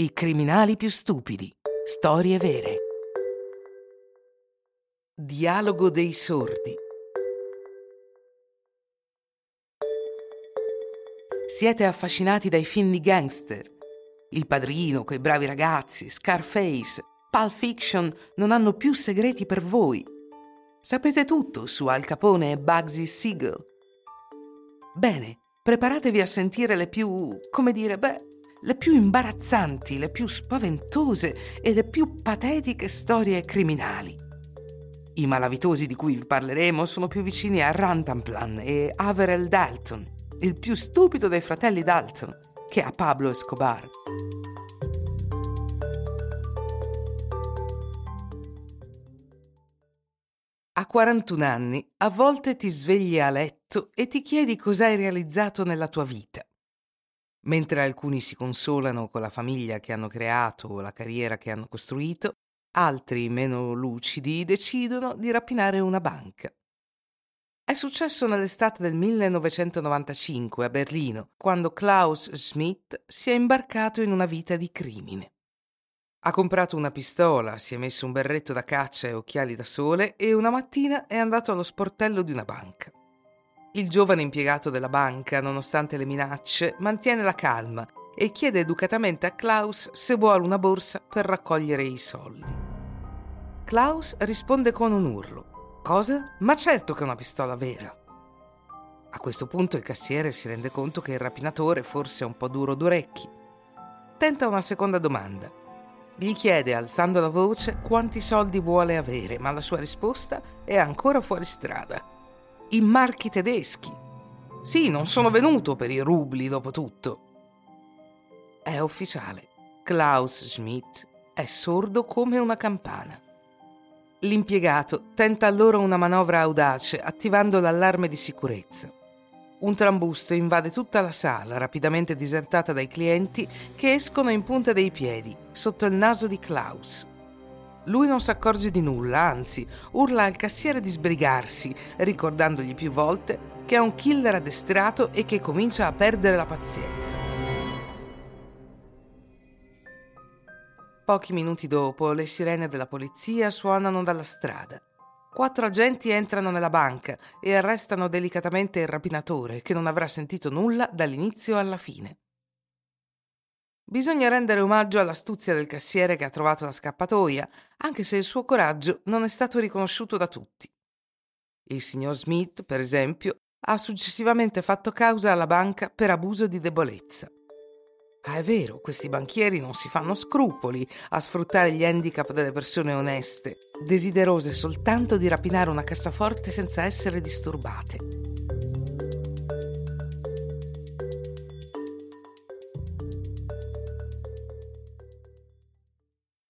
I criminali più stupidi. Storie vere. Dialogo dei sordi. Siete affascinati dai film di gangster. Il padrino, quei bravi ragazzi, Scarface, Pulp Fiction non hanno più segreti per voi. Sapete tutto su Al Capone e Bugsy Siegel. Bene, preparatevi a sentire le più, come dire, beh, le più imbarazzanti, le più spaventose e le più patetiche storie criminali. I malavitosi di cui vi parleremo sono più vicini a Rantanplan e Averell Dalton, il più stupido dei fratelli Dalton, che a Pablo Escobar. A 41 anni, a volte ti svegli a letto e ti chiedi cosa hai realizzato nella tua vita. Mentre alcuni si consolano con la famiglia che hanno creato o la carriera che hanno costruito, altri, meno lucidi, decidono di rapinare una banca. È successo nell'estate del 1995 a Berlino, quando Klaus Schmidt si è imbarcato in una vita di crimine. Ha comprato una pistola, si è messo un berretto da caccia e occhiali da sole e una mattina è andato allo sportello di una banca. Il giovane impiegato della banca, nonostante le minacce, mantiene la calma e chiede educatamente a Klaus se vuole una borsa per raccogliere i soldi. Klaus risponde con un urlo. Cosa? Ma certo che è una pistola vera. A questo punto il cassiere si rende conto che il rapinatore forse è un po' duro d'orecchi. Tenta una seconda domanda. Gli chiede, alzando la voce, quanti soldi vuole avere, ma la sua risposta è ancora fuori strada i marchi tedeschi. Sì, non sono venuto per i rubli, dopo tutto. È ufficiale. Klaus Schmidt è sordo come una campana. L'impiegato tenta allora una manovra audace attivando l'allarme di sicurezza. Un trambusto invade tutta la sala, rapidamente disertata dai clienti che escono in punta dei piedi, sotto il naso di Klaus. Lui non si accorge di nulla, anzi, urla al cassiere di sbrigarsi, ricordandogli più volte che è un killer addestrato e che comincia a perdere la pazienza. Pochi minuti dopo, le sirene della polizia suonano dalla strada. Quattro agenti entrano nella banca e arrestano delicatamente il rapinatore, che non avrà sentito nulla dall'inizio alla fine. Bisogna rendere omaggio all'astuzia del cassiere che ha trovato la scappatoia, anche se il suo coraggio non è stato riconosciuto da tutti. Il signor Smith, per esempio, ha successivamente fatto causa alla banca per abuso di debolezza. Ah, è vero, questi banchieri non si fanno scrupoli a sfruttare gli handicap delle persone oneste, desiderose soltanto di rapinare una cassaforte senza essere disturbate.